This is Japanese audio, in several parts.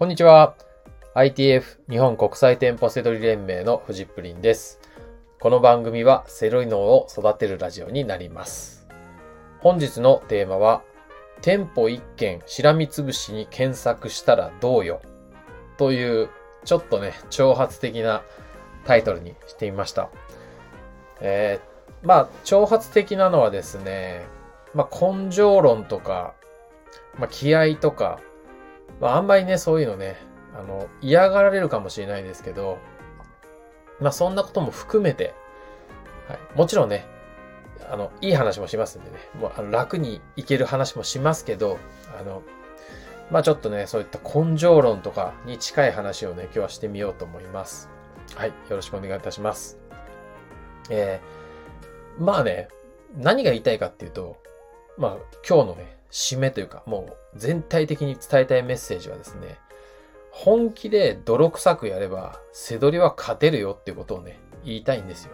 こんにちは。ITF 日本国際店舗セドリ連盟のフジプリンです。この番組はセロリ脳を育てるラジオになります。本日のテーマは、店舗一軒しらみつぶしに検索したらどうよ？というちょっとね、挑発的なタイトルにしてみました。えー、まあ、挑発的なのはですね、まあ、根性論とか、まあ、気合とか、まあ、あんまりね、そういうのね、あの、嫌がられるかもしれないですけど、まあ、そんなことも含めて、はい。もちろんね、あの、いい話もしますんでね、もうあの楽にいける話もしますけど、あの、まあちょっとね、そういった根性論とかに近い話をね、今日はしてみようと思います。はい。よろしくお願いいたします。えー、まあね、何が言いたいかっていうと、まあ今日のね、締めというか、もう全体的に伝えたいメッセージはですね、本気で泥臭くやれば、背取りは勝てるよってことをね、言いたいんですよ。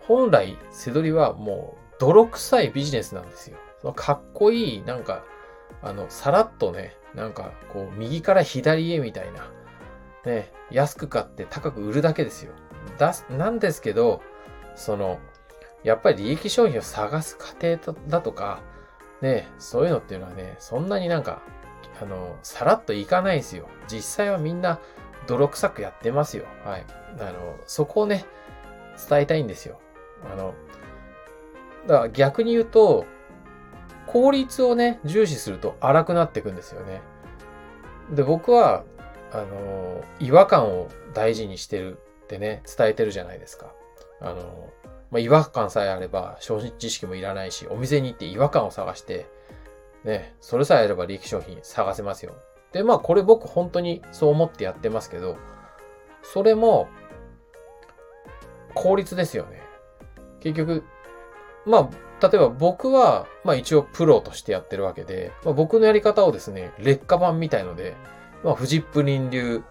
本来、背取りはもう泥臭いビジネスなんですよ。そのかっこいい、なんか、あの、さらっとね、なんか、こう、右から左へみたいな、ね、安く買って高く売るだけですよ。だす、なんですけど、その、やっぱり利益商品を探す過程だとか、ね、そういうのっていうのはね、そんなになんか、あの、さらっといかないですよ。実際はみんな泥臭くやってますよ。はい。あの、そこをね、伝えたいんですよ。あの、だから逆に言うと、効率をね、重視すると荒くなっていくんですよね。で、僕は、あの、違和感を大事にしてるってね、伝えてるじゃないですか。あの、まあ、違和感さえあれば、商品知識もいらないし、お店に行って違和感を探して、ね、それさえあれば利益商品探せますよ。で、まあこれ僕本当にそう思ってやってますけど、それも、効率ですよね。結局、まあ、例えば僕は、まあ一応プロとしてやってるわけで、まあ、僕のやり方をですね、劣化版みたいので、まあフジップリン流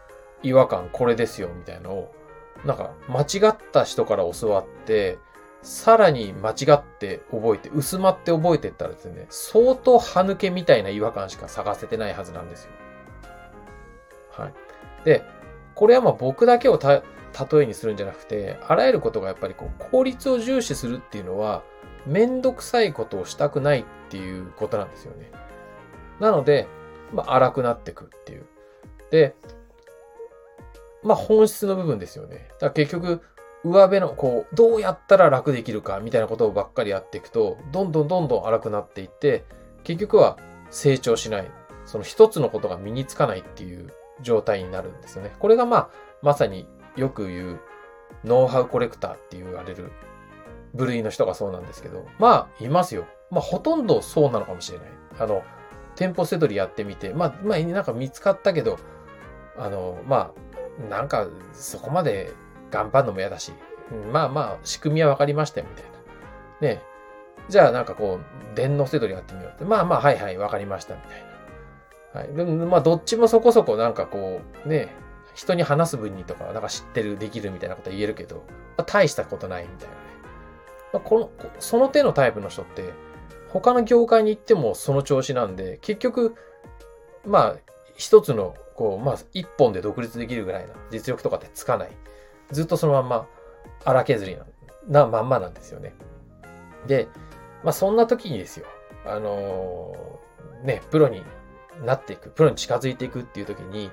違和感これですよみたいのを、なんか間違った人から教わって、さらに間違って覚えて、薄まって覚えてったらですね、相当歯抜けみたいな違和感しか探せてないはずなんですよ。はい。で、これはまあ僕だけをた、例えにするんじゃなくて、あらゆることがやっぱりこう効率を重視するっていうのは、めんどくさいことをしたくないっていうことなんですよね。なので、まあ荒くなってくっていう。で、まあ本質の部分ですよね。だから結局、上辺の、こう、どうやったら楽できるかみたいなことをばっかりやっていくと、どんどんどんどん荒くなっていって、結局は成長しない。その一つのことが身につかないっていう状態になるんですよね。これがまあ、まさによく言う、ノウハウコレクターって言われる部類の人がそうなんですけど、まあ、いますよ。まあ、ほとんどそうなのかもしれない。あの、店舗セドリやってみて、まあ、まあ、なんか見つかったけど、あの、まあ、なんか、そこまで頑張るのも嫌だし、まあまあ、仕組みは分かりましたよ、みたいな。ねじゃあなんかこう、電脳セドリやってみようって。まあまあ、はいはい、分かりました、みたいな。はい。でも、まあ、どっちもそこそこなんかこう、ね人に話す分にとか、なんか知ってる、できるみたいなこと言えるけど、まあ、大したことないみたいなね。まあ、この、その手のタイプの人って、他の業界に行ってもその調子なんで、結局、まあ、一つの、こう、まあ、一本で独立できるぐらいな実力とかってつかない。ずっとそのまんま荒削りなまんまなんですよね。で、まあそんな時にですよ、あのー、ね、プロになっていく、プロに近づいていくっていう時に、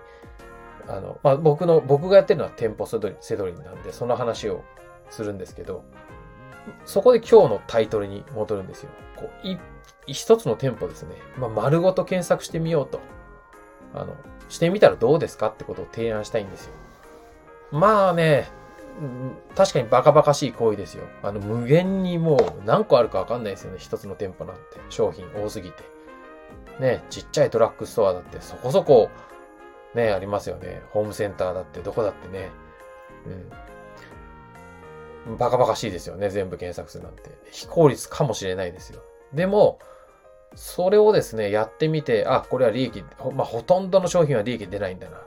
あの、まあ僕の、僕がやってるのは店舗セドリセドリなんで、その話をするんですけど、そこで今日のタイトルに戻るんですよ。こう、い、一つの店舗ですね。まあ丸ごと検索してみようと。あの、してみたらどうですかってことを提案したいんですよ。まあね、確かにバカバカしい行為ですよ。あの、無限にもう何個あるかわかんないですよね。一つの店舗なんて。商品多すぎて。ね、ちっちゃいドラッグストアだってそこそこ、ね、ありますよね。ホームセンターだってどこだってね。うん。バカバカしいですよね。全部検索するなんて。非効率かもしれないですよ。でも、それをですね、やってみて、あ、これは利益、まあ、ほとんどの商品は利益出ないんだな。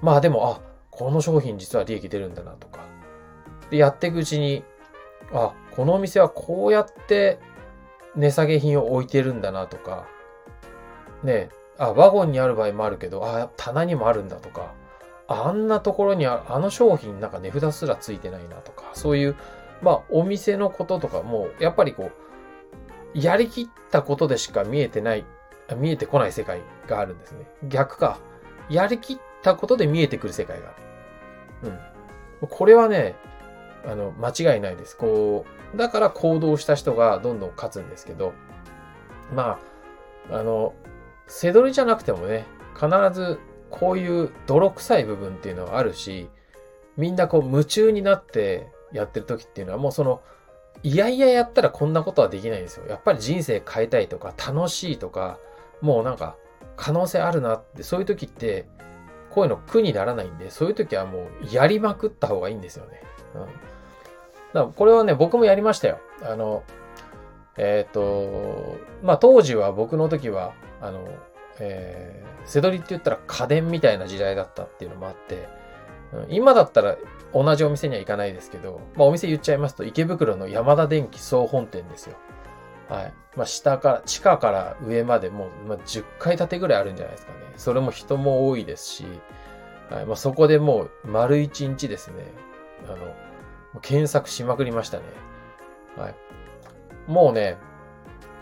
まあでも、あ、この商品実は利益出るんだなとか。で、やっていくうちに、あ、このお店はこうやって値下げ品を置いてるんだなとか、ね、あ、ワゴンにある場合もあるけど、あ、棚にもあるんだとか、あんなところにああの商品なんか値札すらついてないなとか、そういう、まあ、お店のこととかも、やっぱりこう、やりきったことでしか見えてない、見えてこない世界があるんですね。逆か。やりきったことで見えてくる世界がある。うん。これはね、あの、間違いないです。こう、だから行動した人がどんどん勝つんですけど、まあ、あの、背取りじゃなくてもね、必ずこういう泥臭い部分っていうのはあるし、みんなこう夢中になってやってる時っていうのはもうその、いやいややったらこんなことはできないんですよ。やっぱり人生変えたいとか楽しいとか、もうなんか可能性あるなって、そういう時って、こういうの苦にならないんで、そういう時はもうやりまくった方がいいんですよね。うん。だからこれはね、僕もやりましたよ。あの、えっ、ー、と、まあ当時は僕の時は、あの、えー、せどりって言ったら家電みたいな時代だったっていうのもあって、うん、今だったら同じお店には行かないですけど、まあお店言っちゃいますと池袋の山田電機総本店ですよ。はい。まあ下から、地下から上までもう、まあ、10階建てぐらいあるんじゃないですかね。それも人も多いですし、はい。まあそこでもう丸一日ですね、あの、検索しまくりましたね。はい。もうね、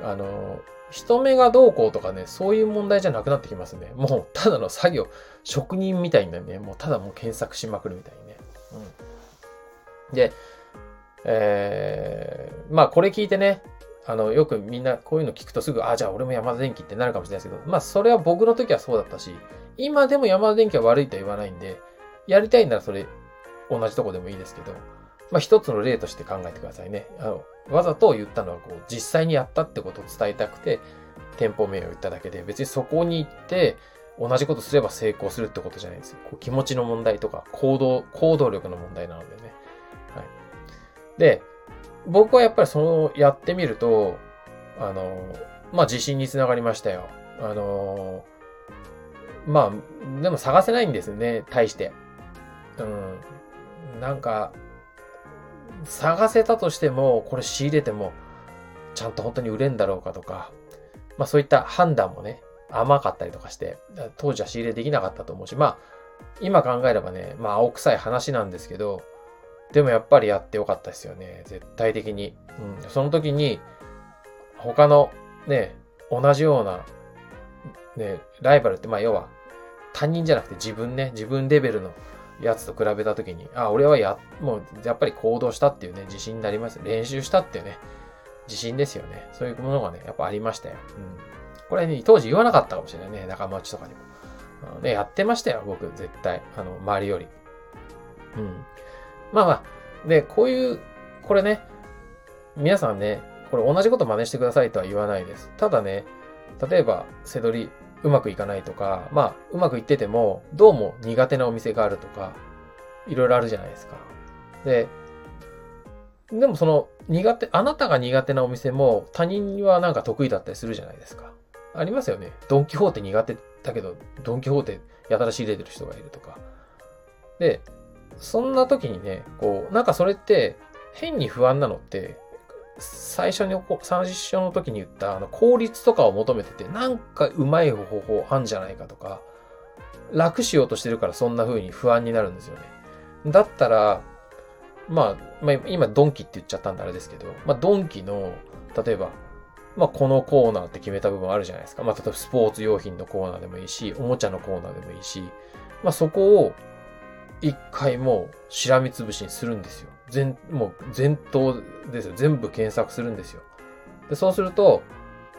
あの、人目がどうこうとかね、そういう問題じゃなくなってきますね。もう、ただの作業、職人みたいにね、もうただもう検索しまくるみたいにね。うん。で、えー、まあこれ聞いてね、あの、よくみんなこういうの聞くとすぐ、あ、じゃあ俺も山田電機ってなるかもしれないですけど、まあそれは僕の時はそうだったし、今でも山田電機は悪いとは言わないんで、やりたいならそれ、同じとこでもいいですけど、まあ一つの例として考えてくださいね。あの、わざと言ったのはこう、実際にやったってことを伝えたくて、店舗名を言っただけで、別にそこに行って、同じことすれば成功するってことじゃないですよ。こう気持ちの問題とか、行動、行動力の問題なのでね。はい。で、僕はやっぱりその、やってみると、あの、まあ、自信につながりましたよ。あの、まあ、でも探せないんですね、対して。うん。なんか、探せたとしても、これ仕入れても、ちゃんと本当に売れんだろうかとか、まあそういった判断もね、甘かったりとかして、当時は仕入れできなかったと思うし、まあ、今考えればね、まあ青臭い話なんですけど、でもやっぱりやってよかったですよね。絶対的に。うん。その時に、他のね、同じような、ね、ライバルって、まあ要は、他人じゃなくて自分ね、自分レベルのやつと比べたときに、あ、俺はや、もうやっぱり行動したっていうね、自信になります。練習したっていうね、自信ですよね。そういうものがね、やっぱありましたよ。うん。これね、当時言わなかったかもしれないね、仲間内とかにも。ね、やってましたよ、僕、絶対。あの、周りより。うん。まあまあ、で、こういう、これね、皆さんね、これ同じこと真似してくださいとは言わないです。ただね、例えば、背取り、うまくいかないとか、まあ、うまくいってても、どうも苦手なお店があるとか、いろいろあるじゃないですか。で、でもその苦手、あなたが苦手なお店も他人はなんか得意だったりするじゃないですか。ありますよね。ドンキホーテ苦手だけど、ドンキホーテやたら仕入れてる人がいるとか。で、そんな時にね、こう、なんかそれって変に不安なのって、最初に最初の時に言ったあの効率とかを求めてて、なんかうまい方法あんじゃないかとか、楽しようとしてるからそんな風に不安になるんですよね。だったら、まあ、まあ、今ドンキって言っちゃったんであれですけど、まあドンキの、例えば、まあこのコーナーって決めた部分あるじゃないですか。まあ例えばスポーツ用品のコーナーでもいいし、おもちゃのコーナーでもいいし、まあそこを一回もうしらみつぶしにするんですよ。全、もう全頭ですよ。全部検索するんですよ。で、そうすると、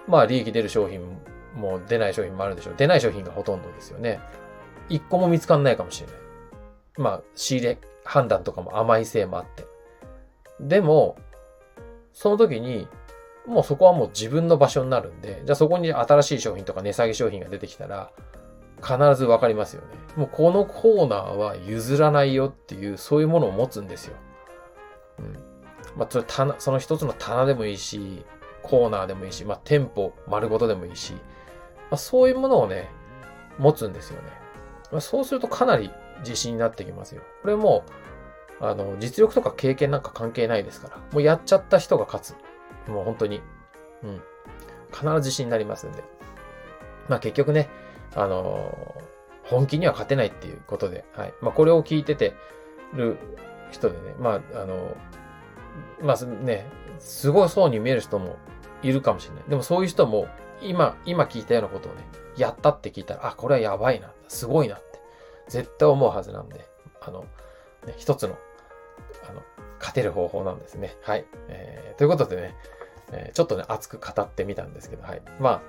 まあ利益出る商品も出ない商品もあるんでしょう。出ない商品がほとんどですよね。一個も見つかんないかもしれない。まあ仕入れ判断とかも甘いせいもあって。でも、その時に、もうそこはもう自分の場所になるんで、じゃあそこに新しい商品とか値下げ商品が出てきたら、必ずわかりますよね。もうこのコーナーは譲らないよっていう、そういうものを持つんですよ。うん。まあ、それ棚、その一つの棚でもいいし、コーナーでもいいし、まあ、店舗丸ごとでもいいし、まあ、そういうものをね、持つんですよね。まあ、そうするとかなり自信になってきますよ。これも、あの、実力とか経験なんか関係ないですから。もうやっちゃった人が勝つ。もう本当に。うん。必ず自信になりますんで。まあ結局ね、あの、本気には勝てないっていうことで、はい。まあこれを聞いててる人でね、まあ、あの、まあね、すごそうに見える人もいるかもしれない。でもそういう人も、今、今聞いたようなことをね、やったって聞いたら、あ、これはやばいな、すごいなって、絶対思うはずなんで、あの、ね、一つの、あの、勝てる方法なんですね。はい。えー、ということでね、えー、ちょっとね、熱く語ってみたんですけど、はい。まあ、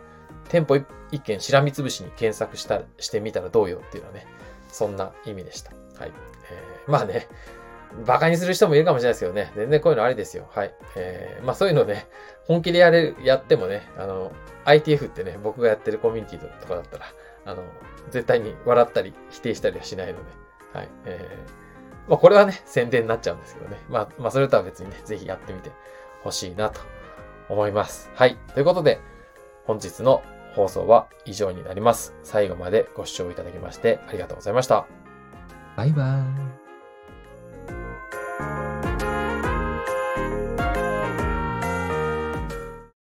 店舗一件しらみつぶしに検索した、してみたらどうよっていうのはね、そんな意味でした。はい。えー、まあね、バカにする人もいるかもしれないですけどね、全然こういうのありですよ。はい。えー、まあそういうのね、本気でやれ、やってもね、あの、ITF ってね、僕がやってるコミュニティとかだったら、あの、絶対に笑ったり否定したりはしないので、はい。えー、まあこれはね、宣伝になっちゃうんですけどね。まあ、まあそれとは別にね、ぜひやってみてほしいなと思います。はい。ということで、本日の放送は以上になります。最後までご視聴いただきましてありがとうございました。バイバーイ。